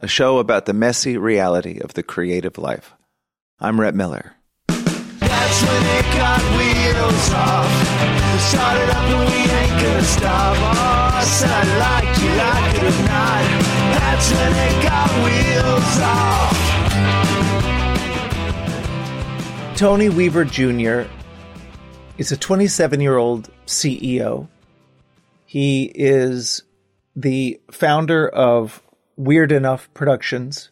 a show about the messy reality of the creative life. I'm Rhett Miller. That's when it got wheels off. We started up and we ain't gonna stop. Oh, I said I like you, like it or not. That's when it got wheels off. Tony Weaver Jr. is a 27 year old CEO. He is the founder of Weird Enough Productions,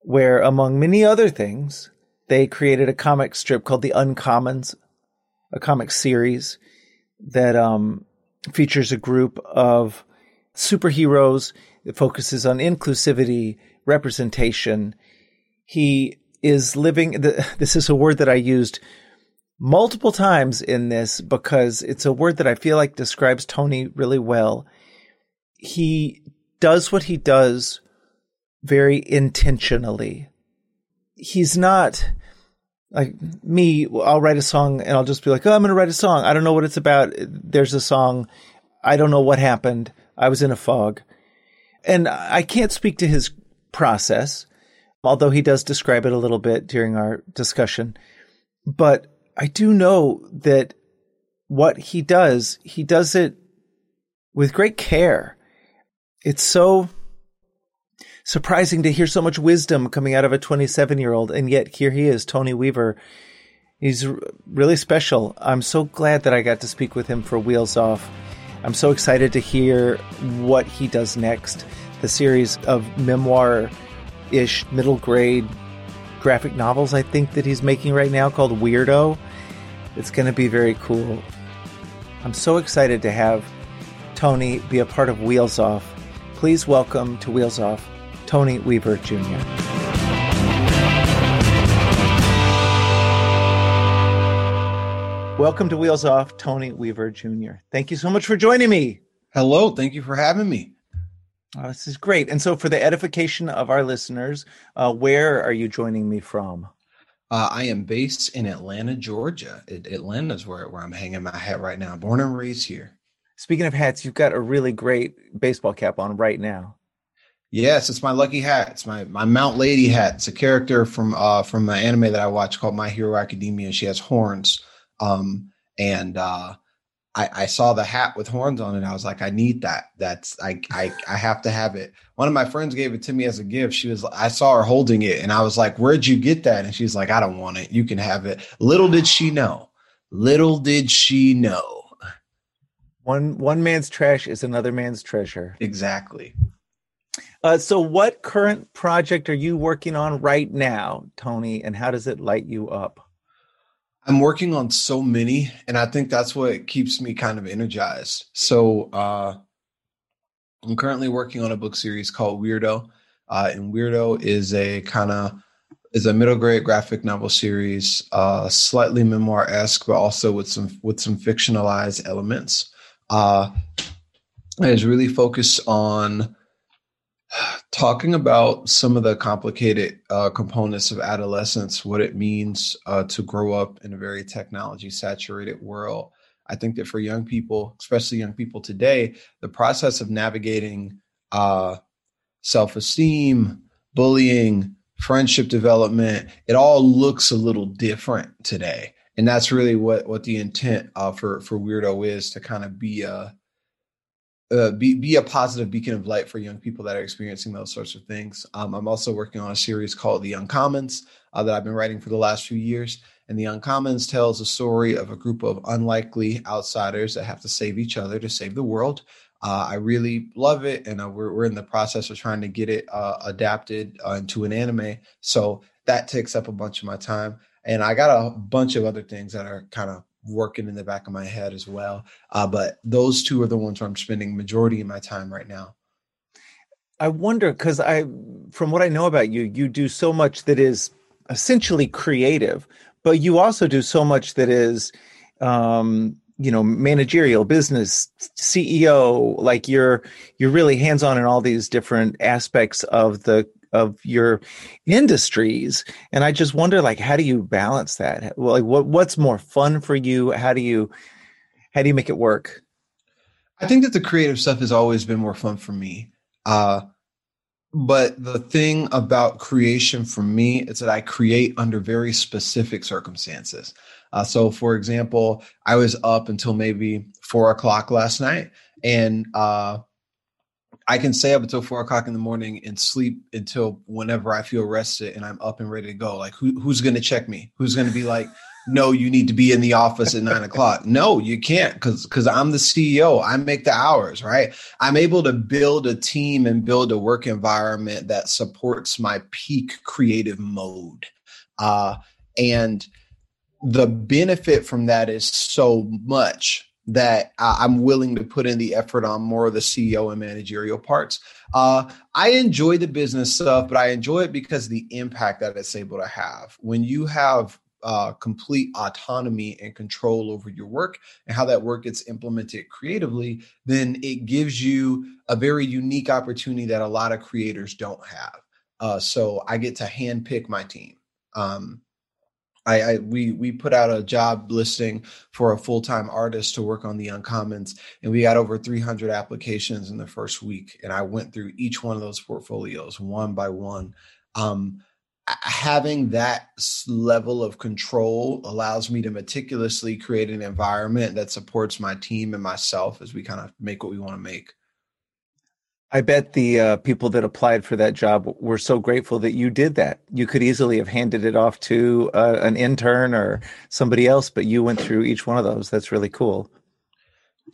where, among many other things, they created a comic strip called The Uncommons, a comic series that um, features a group of superheroes. It focuses on inclusivity, representation. He is living, this is a word that I used multiple times in this because it's a word that I feel like describes Tony really well. He does what he does very intentionally. He's not like me. I'll write a song and I'll just be like, oh, I'm going to write a song. I don't know what it's about. There's a song. I don't know what happened. I was in a fog. And I can't speak to his process, although he does describe it a little bit during our discussion. But I do know that what he does, he does it with great care. It's so surprising to hear so much wisdom coming out of a 27 year old. And yet here he is, Tony Weaver. He's really special. I'm so glad that I got to speak with him for Wheels Off. I'm so excited to hear what he does next. The series of memoir ish middle grade graphic novels, I think, that he's making right now called Weirdo. It's going to be very cool. I'm so excited to have Tony be a part of Wheels Off. Please welcome to Wheels Off Tony Weaver Jr. Welcome to Wheels Off, Tony Weaver Jr. Thank you so much for joining me. Hello, thank you for having me. Oh, this is great. And so, for the edification of our listeners, uh, where are you joining me from? Uh, I am based in Atlanta, Georgia. It, Atlanta's where, where I'm hanging my hat right now. Born and raised here. Speaking of hats, you've got a really great baseball cap on right now. Yes, it's my lucky hat. It's my my Mount Lady hat. It's a character from uh from an anime that I watch called My Hero Academia. She has horns. Um and uh I, I saw the hat with horns on it. I was like, I need that. That's I, I I have to have it. One of my friends gave it to me as a gift. She was I saw her holding it and I was like, Where'd you get that? And she's like, I don't want it. You can have it. Little did she know. Little did she know. One one man's trash is another man's treasure. Exactly. Uh, so, what current project are you working on right now, Tony, and how does it light you up? I'm working on so many, and I think that's what keeps me kind of energized. So, uh, I'm currently working on a book series called Weirdo, uh, and Weirdo is a kind of is a middle grade graphic novel series, uh, slightly memoir esque, but also with some with some fictionalized elements. Uh, it's really focused on talking about some of the complicated uh, components of adolescence, what it means uh, to grow up in a very technology saturated world. I think that for young people, especially young people today, the process of navigating uh, self esteem, bullying, friendship development, it all looks a little different today. And that's really what, what the intent uh, for, for Weirdo is to kind of be a, uh, be be a positive beacon of light for young people that are experiencing those sorts of things. Um, I'm also working on a series called The Uncommons uh, that I've been writing for the last few years. And The Uncommons tells a story of a group of unlikely outsiders that have to save each other to save the world. Uh, I really love it, and uh, we're we're in the process of trying to get it uh, adapted uh, into an anime. So that takes up a bunch of my time, and I got a bunch of other things that are kind of working in the back of my head as well. Uh, but those two are the ones where I'm spending majority of my time right now. I wonder because I, from what I know about you, you do so much that is essentially creative, but you also do so much that is, um, you know, managerial, business, CEO. Like you're you're really hands on in all these different aspects of the of your industries and i just wonder like how do you balance that like what what's more fun for you how do you how do you make it work I think that the creative stuff has always been more fun for me. Uh, but the thing about creation for me is that I create under very specific circumstances. Uh, so, for example, I was up until maybe four o'clock last night, and uh, I can stay up until four o'clock in the morning and sleep until whenever I feel rested and I'm up and ready to go. Like, who, who's going to check me? Who's going to be like, no, you need to be in the office at nine o'clock. No, you can't because because I'm the CEO. I make the hours, right? I'm able to build a team and build a work environment that supports my peak creative mode. Uh, and the benefit from that is so much that I'm willing to put in the effort on more of the CEO and managerial parts. Uh, I enjoy the business stuff, but I enjoy it because the impact that it's able to have. When you have uh, complete autonomy and control over your work and how that work gets implemented creatively, then it gives you a very unique opportunity that a lot of creators don't have. Uh, so I get to handpick my team. Um, I, I, we we put out a job listing for a full time artist to work on the uncommons, and we got over 300 applications in the first week. And I went through each one of those portfolios one by one. Um, having that level of control allows me to meticulously create an environment that supports my team and myself as we kind of make what we want to make. I bet the uh, people that applied for that job were so grateful that you did that. You could easily have handed it off to uh, an intern or somebody else, but you went through each one of those. That's really cool.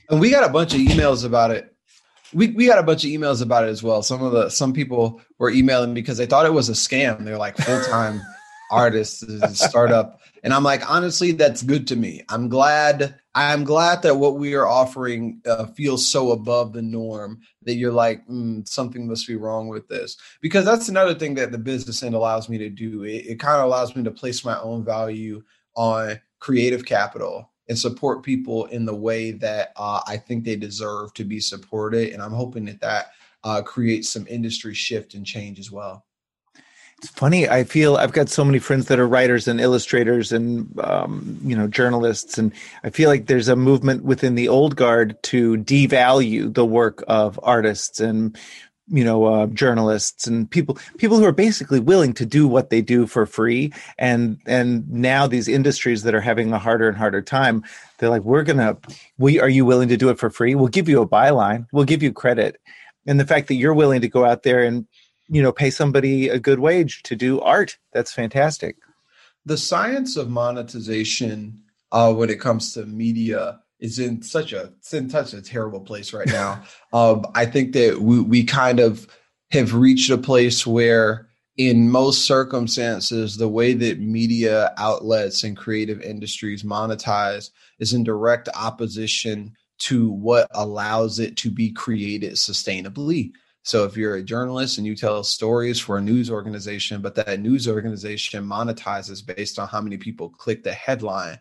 And we got a bunch of emails about it we we got a bunch of emails about it as well. Some of the some people were emailing because they thought it was a scam. They're like full time artists, startup, and I'm like, honestly, that's good to me. I'm glad. I'm glad that what we are offering uh, feels so above the norm that you're like, mm, something must be wrong with this. Because that's another thing that the business end allows me to do. It, it kind of allows me to place my own value on creative capital and support people in the way that uh, I think they deserve to be supported. And I'm hoping that that uh, creates some industry shift and change as well. It's funny. I feel I've got so many friends that are writers and illustrators and um, you know journalists, and I feel like there's a movement within the old guard to devalue the work of artists and you know uh, journalists and people people who are basically willing to do what they do for free. And and now these industries that are having a harder and harder time they're like we're gonna we are you willing to do it for free? We'll give you a byline. We'll give you credit. And the fact that you're willing to go out there and you know pay somebody a good wage to do art that's fantastic the science of monetization uh, when it comes to media is in such a it's in such a terrible place right now. um, I think that we we kind of have reached a place where in most circumstances the way that media outlets and creative industries monetize is in direct opposition to what allows it to be created sustainably. So if you're a journalist and you tell stories for a news organization, but that news organization monetizes based on how many people click the headline,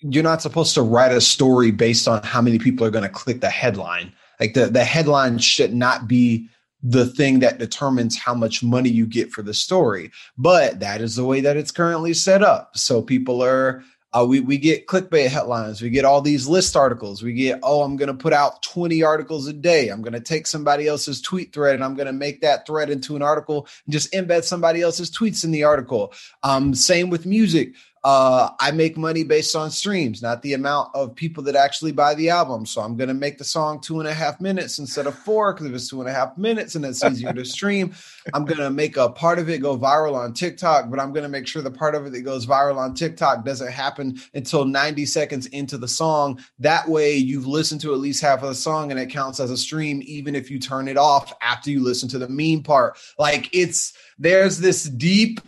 you're not supposed to write a story based on how many people are going to click the headline. Like the, the headline should not be the thing that determines how much money you get for the story. But that is the way that it's currently set up. So people are uh, we we get clickbait headlines. We get all these list articles. We get oh, I'm going to put out 20 articles a day. I'm going to take somebody else's tweet thread and I'm going to make that thread into an article and just embed somebody else's tweets in the article. Um, same with music uh, I make money based on streams, not the amount of people that actually buy the album. So I'm going to make the song two and a half minutes instead of four because it was two and a half minutes and it's easier to stream. I'm going to make a part of it go viral on TikTok, but I'm going to make sure the part of it that goes viral on TikTok doesn't happen until 90 seconds into the song. That way, you've listened to at least half of the song and it counts as a stream, even if you turn it off after you listen to the meme part. Like it's there's this deep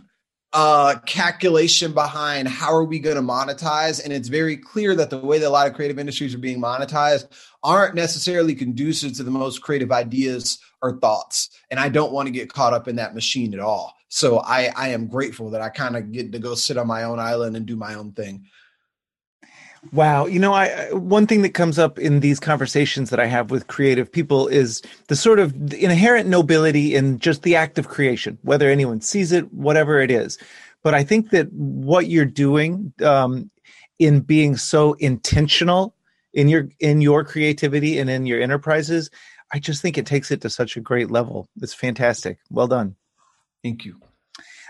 uh, calculation behind how are we going to monetize. And it's very clear that the way that a lot of creative industries are being monetized aren't necessarily conducive to the most creative ideas or thoughts. And I don't want to get caught up in that machine at all. So I, I am grateful that I kind of get to go sit on my own island and do my own thing. Wow, you know, I one thing that comes up in these conversations that I have with creative people is the sort of inherent nobility in just the act of creation, whether anyone sees it, whatever it is. But I think that what you're doing um, in being so intentional in your in your creativity and in your enterprises, I just think it takes it to such a great level. It's fantastic. Well done. Thank you.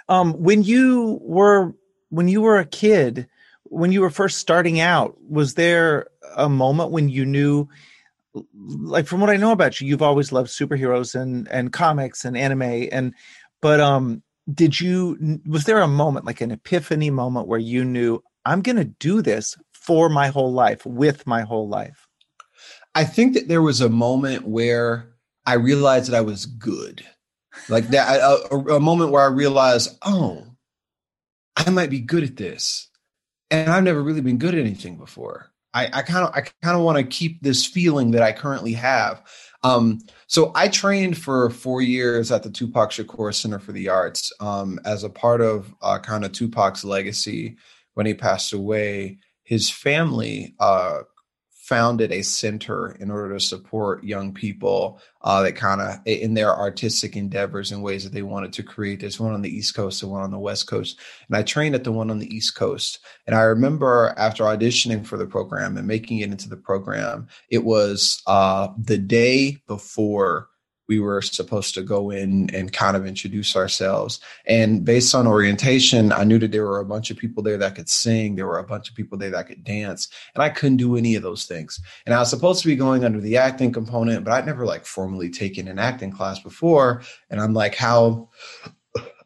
Um, when you were when you were a kid when you were first starting out, was there a moment when you knew, like from what I know about you, you've always loved superheroes and and comics and anime, and but um, did you was there a moment like an epiphany moment where you knew I'm going to do this for my whole life with my whole life? I think that there was a moment where I realized that I was good, like that a, a, a moment where I realized, oh, I might be good at this and I've never really been good at anything before. I kind of I kind of want to keep this feeling that I currently have. Um, so I trained for four years at the Tupac Shakur Center for the Arts um, as a part of uh, kind of Tupac's legacy. When he passed away, his family uh, founded a center in order to support young people uh, that kind of in their artistic endeavors and ways that they wanted to create. There's one on the East Coast and one on the West Coast. And I trained at the one on the East Coast. And I remember after auditioning for the program and making it into the program, it was uh, the day before we were supposed to go in and kind of introduce ourselves. And based on orientation, I knew that there were a bunch of people there that could sing. There were a bunch of people there that could dance. And I couldn't do any of those things. And I was supposed to be going under the acting component, but I'd never like formally taken an acting class before. And I'm like, how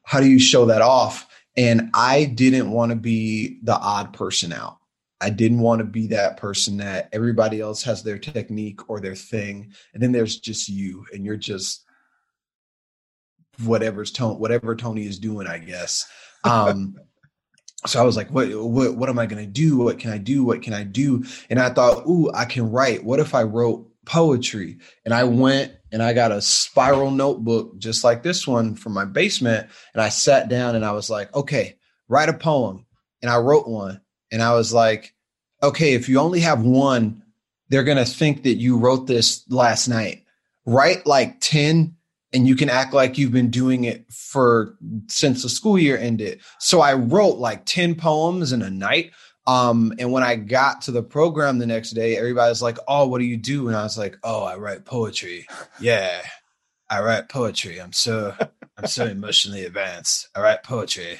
how do you show that off? And I didn't want to be the odd person out. I didn't want to be that person that everybody else has their technique or their thing, and then there's just you, and you're just whatever's tone, whatever Tony is doing, I guess. Um, so I was like, what, what, what am I going to do? What can I do? What can I do? And I thought, ooh, I can write. What if I wrote poetry? And I went and I got a spiral notebook just like this one from my basement, and I sat down and I was like, okay, write a poem, and I wrote one and I was like, okay, if you only have one, they're going to think that you wrote this last night. Write like 10 and you can act like you've been doing it for since the school year ended. So I wrote like 10 poems in a night. Um, and when I got to the program the next day, everybody was like, Oh, what do you do? And I was like, Oh, I write poetry. Yeah, I write poetry. I'm so I'm so emotionally advanced. I write poetry.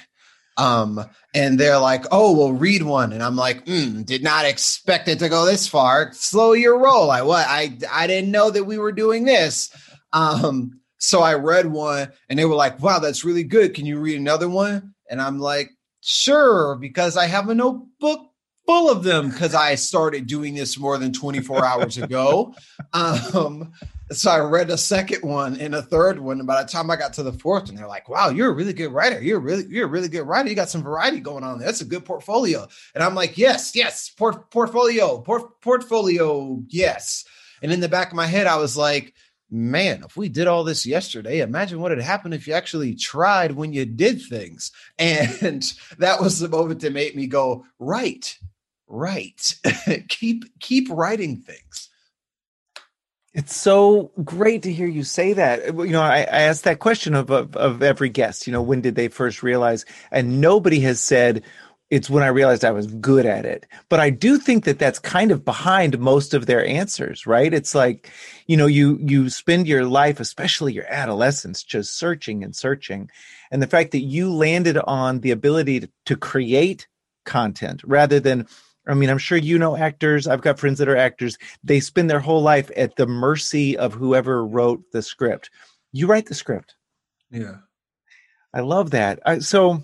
Um, and they're like, "Oh, well, read one," and I'm like, mm, "Did not expect it to go this far. Slow your roll." I what? I I didn't know that we were doing this. Um, so I read one, and they were like, "Wow, that's really good. Can you read another one?" And I'm like, "Sure," because I have a notebook full of them because I started doing this more than 24 hours ago. Um, so I read a second one and a third one. And by the time I got to the fourth one, they're like, wow, you're a really good writer. You're really, you're a really good writer. You got some variety going on there. That's a good portfolio. And I'm like, yes, yes, port- portfolio, port- portfolio, yes. And in the back of my head, I was like, man, if we did all this yesterday, imagine what had happened if you actually tried when you did things. And that was the moment that made me go, right, right. keep keep writing things. It's so great to hear you say that. You know, I, I asked that question of, of, of every guest. You know, when did they first realize? And nobody has said it's when I realized I was good at it. But I do think that that's kind of behind most of their answers, right? It's like, you know, you you spend your life, especially your adolescence, just searching and searching, and the fact that you landed on the ability to, to create content rather than I mean, I'm sure you know actors. I've got friends that are actors. They spend their whole life at the mercy of whoever wrote the script. You write the script. Yeah. I love that. I, so,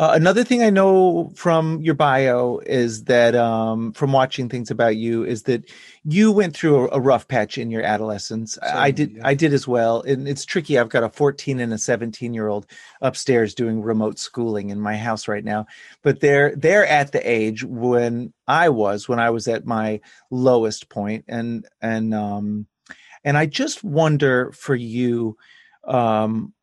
Uh, another thing I know from your bio is that, um, from watching things about you, is that you went through a, a rough patch in your adolescence. I did. yeah. I did as well, and it's tricky. I've got a 14 and a 17 year old upstairs doing remote schooling in my house right now, but they're they're at the age when I was when I was at my lowest point, and and um, and I just wonder for you, um,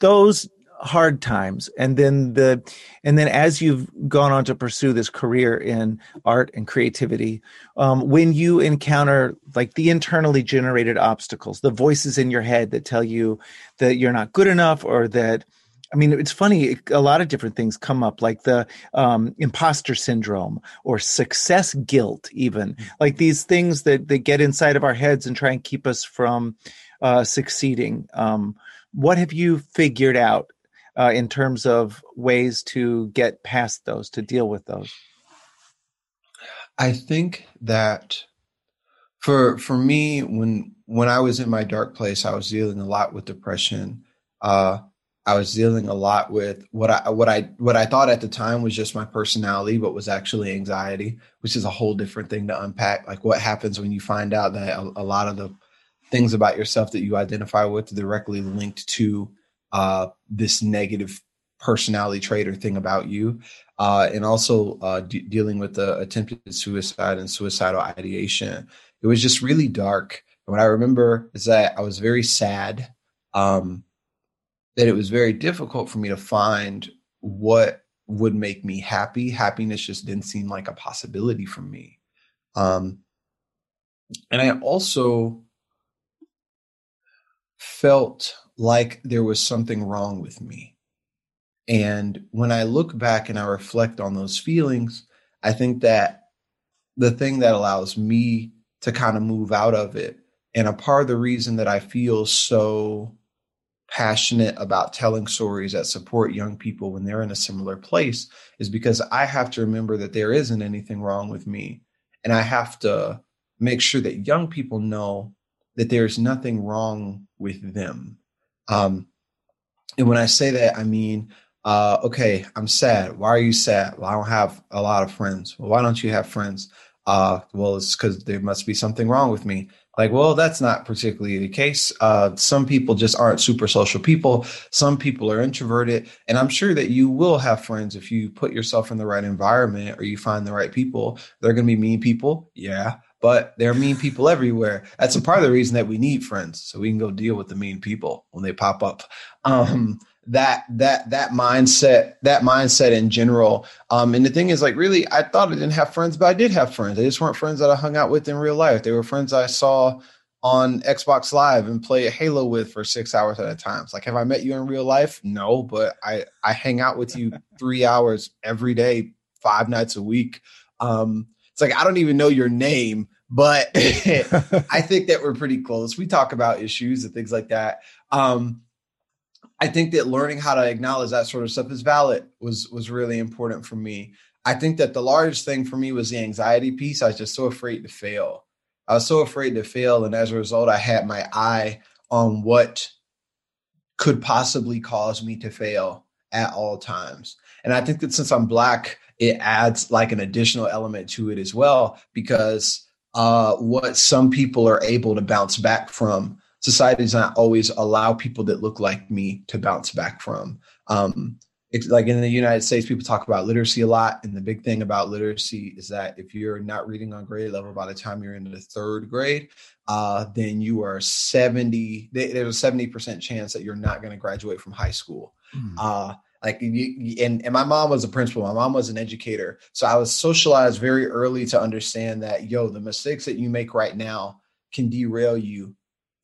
those hard times and then the and then as you've gone on to pursue this career in art and creativity um, when you encounter like the internally generated obstacles the voices in your head that tell you that you're not good enough or that I mean, it's funny. A lot of different things come up, like the um, imposter syndrome or success guilt, even like these things that that get inside of our heads and try and keep us from uh, succeeding. Um, what have you figured out uh, in terms of ways to get past those, to deal with those? I think that for for me, when when I was in my dark place, I was dealing a lot with depression. Uh, I was dealing a lot with what I what I what I thought at the time was just my personality, but was actually anxiety, which is a whole different thing to unpack. Like what happens when you find out that a, a lot of the things about yourself that you identify with directly linked to uh, this negative personality trait or thing about you, uh, and also uh, de- dealing with the attempted suicide and suicidal ideation. It was just really dark. And what I remember is that I was very sad. Um, that it was very difficult for me to find what would make me happy. Happiness just didn't seem like a possibility for me. Um, and I also felt like there was something wrong with me. And when I look back and I reflect on those feelings, I think that the thing that allows me to kind of move out of it, and a part of the reason that I feel so passionate about telling stories that support young people when they're in a similar place is because I have to remember that there isn't anything wrong with me. And I have to make sure that young people know that there's nothing wrong with them. Um, and when I say that, I mean, uh, okay, I'm sad. Why are you sad? Well, I don't have a lot of friends. Well, why don't you have friends? Uh, well, it's because there must be something wrong with me. Like, well, that's not particularly the case. Uh, some people just aren't super social people. Some people are introverted. And I'm sure that you will have friends if you put yourself in the right environment or you find the right people. They're going to be mean people. Yeah. But there are mean people everywhere. That's a part of the reason that we need friends. So we can go deal with the mean people when they pop up. Um, that that that mindset that mindset in general um and the thing is like really i thought i didn't have friends but i did have friends they just weren't friends that i hung out with in real life they were friends i saw on xbox live and play halo with for six hours at a time it's like have i met you in real life no but i i hang out with you three hours every day five nights a week um it's like i don't even know your name but i think that we're pretty close we talk about issues and things like that um I think that learning how to acknowledge that sort of stuff is valid was was really important for me. I think that the largest thing for me was the anxiety piece. I was just so afraid to fail. I was so afraid to fail, and as a result, I had my eye on what could possibly cause me to fail at all times. And I think that since I'm black, it adds like an additional element to it as well because uh, what some people are able to bounce back from society does not always allow people that look like me to bounce back from. Um, it's like in the United States, people talk about literacy a lot. And the big thing about literacy is that if you're not reading on grade level by the time you're in the third grade, uh, then you are 70, there's a 70% chance that you're not going to graduate from high school. Mm. Uh, like you, and, and my mom was a principal my mom was an educator so i was socialized very early to understand that yo the mistakes that you make right now can derail you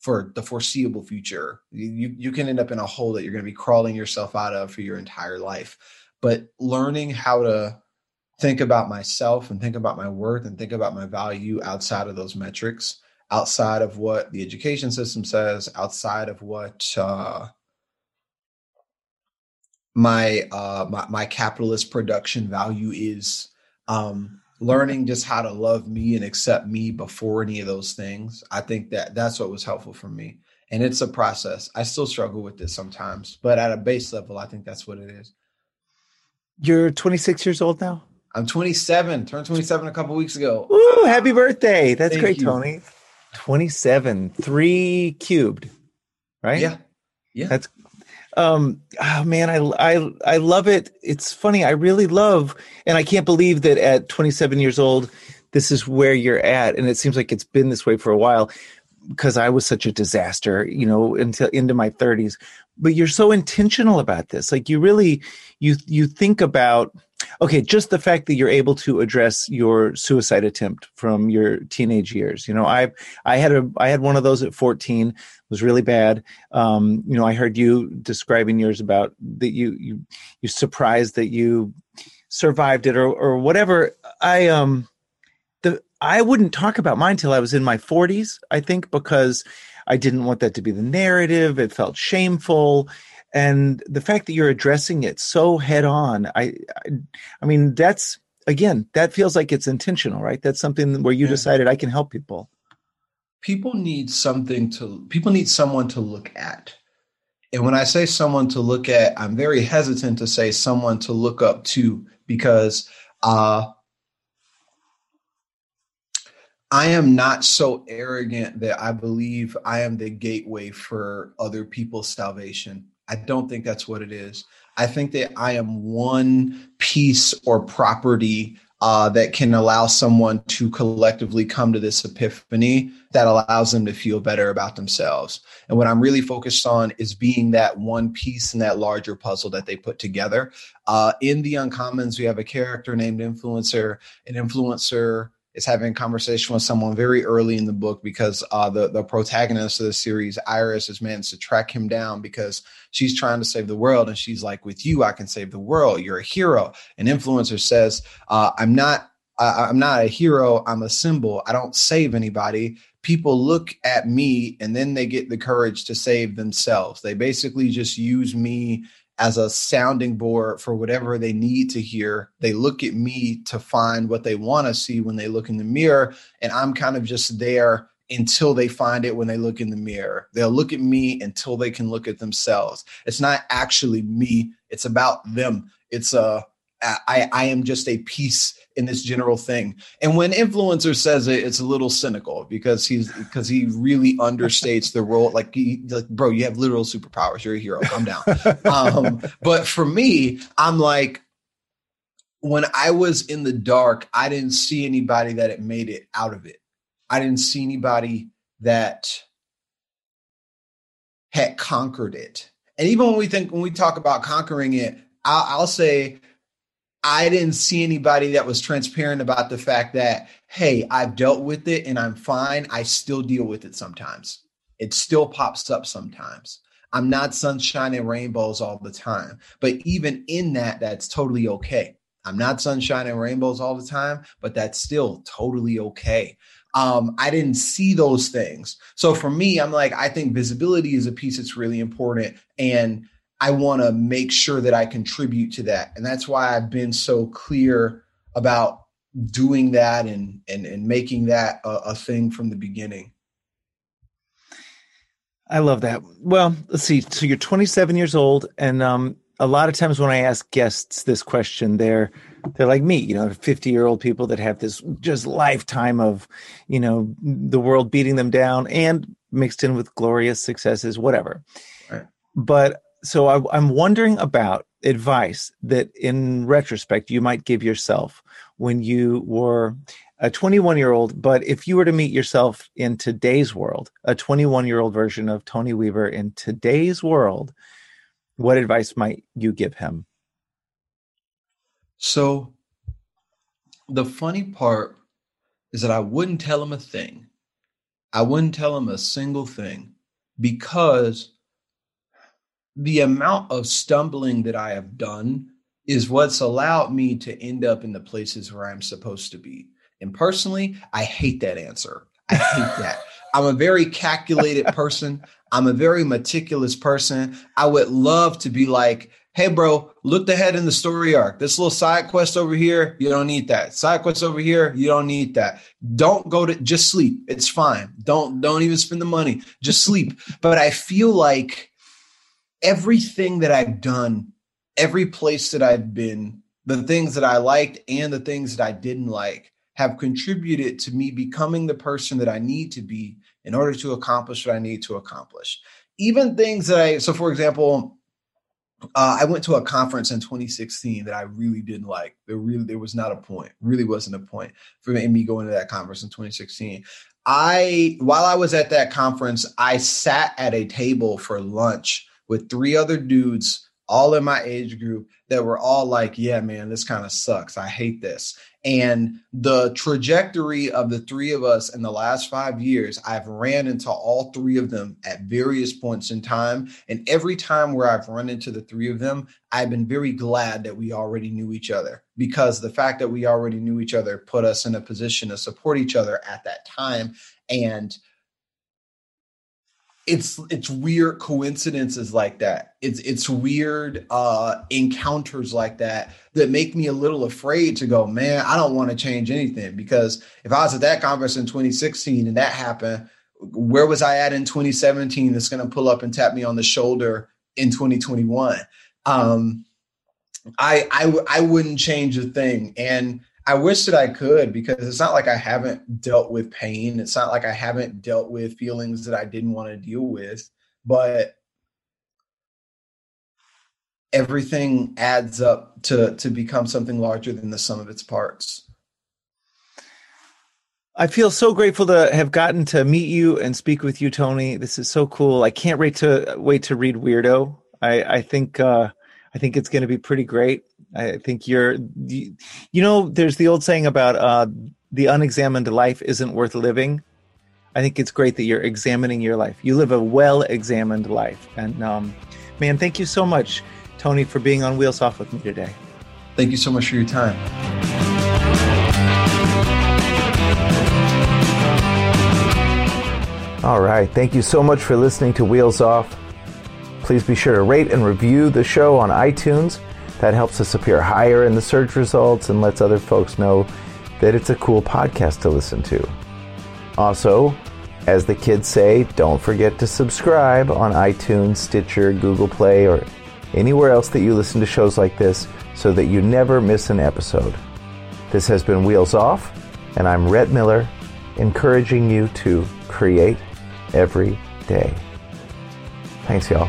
for the foreseeable future. You you can end up in a hole that you're going to be crawling yourself out of for your entire life. But learning how to think about myself and think about my worth and think about my value outside of those metrics, outside of what the education system says, outside of what uh, my, uh, my my capitalist production value is. Um, learning just how to love me and accept me before any of those things i think that that's what was helpful for me and it's a process. I still struggle with this sometimes, but at a base level, I think that's what it is. You're 26 years old now. I'm 27, turned 27 a couple weeks ago. Ooh, happy birthday! That's Thank great, you. Tony. 27, three cubed, right? Yeah, yeah. That's um oh man I I I love it. It's funny. I really love and I can't believe that at 27 years old this is where you're at and it seems like it's been this way for a while because I was such a disaster, you know, until into my 30s. But you're so intentional about this. Like you really you you think about okay, just the fact that you're able to address your suicide attempt from your teenage years. You know, I I had a I had one of those at 14. It was really bad. Um, you know, I heard you describing yours about that you you you surprised that you survived it or or whatever. I um the I wouldn't talk about mine till I was in my 40s, I think, because I didn't want that to be the narrative. It felt shameful. And the fact that you're addressing it so head on, I, I, I mean, that's again, that feels like it's intentional, right? That's something where you Yeah. decided I can help people. people need something to people need someone to look at and when i say someone to look at i'm very hesitant to say someone to look up to because uh i am not so arrogant that i believe i am the gateway for other people's salvation i don't think that's what it is i think that i am one piece or property uh, that can allow someone to collectively come to this epiphany that allows them to feel better about themselves. And what I'm really focused on is being that one piece in that larger puzzle that they put together. Uh, in the Uncommons, we have a character named Influencer. An influencer is having a conversation with someone very early in the book because uh, the the protagonist of the series, Iris, has managed to track him down because she's trying to save the world, and she's like, "With you, I can save the world. You're a hero." An influencer says, uh, "I'm not." I, I'm not a hero. I'm a symbol. I don't save anybody. People look at me and then they get the courage to save themselves. They basically just use me as a sounding board for whatever they need to hear. They look at me to find what they want to see when they look in the mirror. And I'm kind of just there until they find it when they look in the mirror. They'll look at me until they can look at themselves. It's not actually me, it's about them. It's a I, I am just a piece in this general thing. And when influencer says it, it's a little cynical because he's because he really understates the role. Like, he, like, bro, you have literal superpowers. You're a hero. Calm down. um, but for me, I'm like, when I was in the dark, I didn't see anybody that had made it out of it. I didn't see anybody that had conquered it. And even when we think when we talk about conquering it, I'll, I'll say I didn't see anybody that was transparent about the fact that, hey, I've dealt with it and I'm fine. I still deal with it sometimes. It still pops up sometimes. I'm not sunshine and rainbows all the time. But even in that, that's totally okay. I'm not sunshine and rainbows all the time, but that's still totally okay. Um, I didn't see those things. So for me, I'm like, I think visibility is a piece that's really important. And I want to make sure that I contribute to that. And that's why I've been so clear about doing that and and, and making that a, a thing from the beginning. I love that. Well, let's see. So you're 27 years old, and um, a lot of times when I ask guests this question, they're they're like me, you know, 50 year old people that have this just lifetime of, you know, the world beating them down and mixed in with glorious successes, whatever. Right. But so I, I'm wondering about advice that, in retrospect, you might give yourself when you were a 21 year old. But if you were to meet yourself in today's world, a 21 year old version of Tony Weaver in today's world, what advice might you give him? So the funny part is that I wouldn't tell him a thing. I wouldn't tell him a single thing because the amount of stumbling that I have done is what's allowed me to end up in the places where I'm supposed to be. And personally, I hate that answer. I hate that. I'm a very calculated person. I'm a very meticulous person. I would love to be like, hey, bro, look ahead in the story arc. This little side quest over here, you don't need that. Side quest over here, you don't need that. Don't go to just sleep. It's fine. Don't don't even spend the money. Just sleep. but I feel like everything that I've done, every place that I've been, the things that I liked and the things that I didn't like have contributed to me becoming the person that I need to be in order to accomplish what I need to accomplish. Even things that I, so for example, uh, I went to a conference in 2016 that I really didn't like. There really there was not a point. Really wasn't a point for me going to that conference in 2016. I while I was at that conference, I sat at a table for lunch with three other dudes, all in my age group, that were all like, "Yeah, man, this kind of sucks. I hate this." And the trajectory of the three of us in the last five years, I've ran into all three of them at various points in time. And every time where I've run into the three of them, I've been very glad that we already knew each other because the fact that we already knew each other put us in a position to support each other at that time. And it's it's weird coincidences like that. It's it's weird uh encounters like that that make me a little afraid to go, man, I don't want to change anything because if I was at that conference in 2016 and that happened, where was I at in 2017 that's going to pull up and tap me on the shoulder in 2021? Um I I I wouldn't change a thing and I wish that I could because it's not like I haven't dealt with pain. It's not like I haven't dealt with feelings that I didn't want to deal with, but everything adds up to to become something larger than the sum of its parts. I feel so grateful to have gotten to meet you and speak with you, Tony. This is so cool. I can't wait to wait to read Weirdo. I, I think uh, I think it's going to be pretty great. I think you're, you, you know, there's the old saying about uh, the unexamined life isn't worth living. I think it's great that you're examining your life. You live a well examined life. And um, man, thank you so much, Tony, for being on Wheels Off with me today. Thank you so much for your time. All right. Thank you so much for listening to Wheels Off. Please be sure to rate and review the show on iTunes that helps us appear higher in the search results and lets other folks know that it's a cool podcast to listen to. Also, as the kids say, don't forget to subscribe on iTunes, Stitcher, Google Play, or anywhere else that you listen to shows like this so that you never miss an episode. This has been Wheels Off, and I'm Rhett Miller, encouraging you to create every day. Thanks, y'all.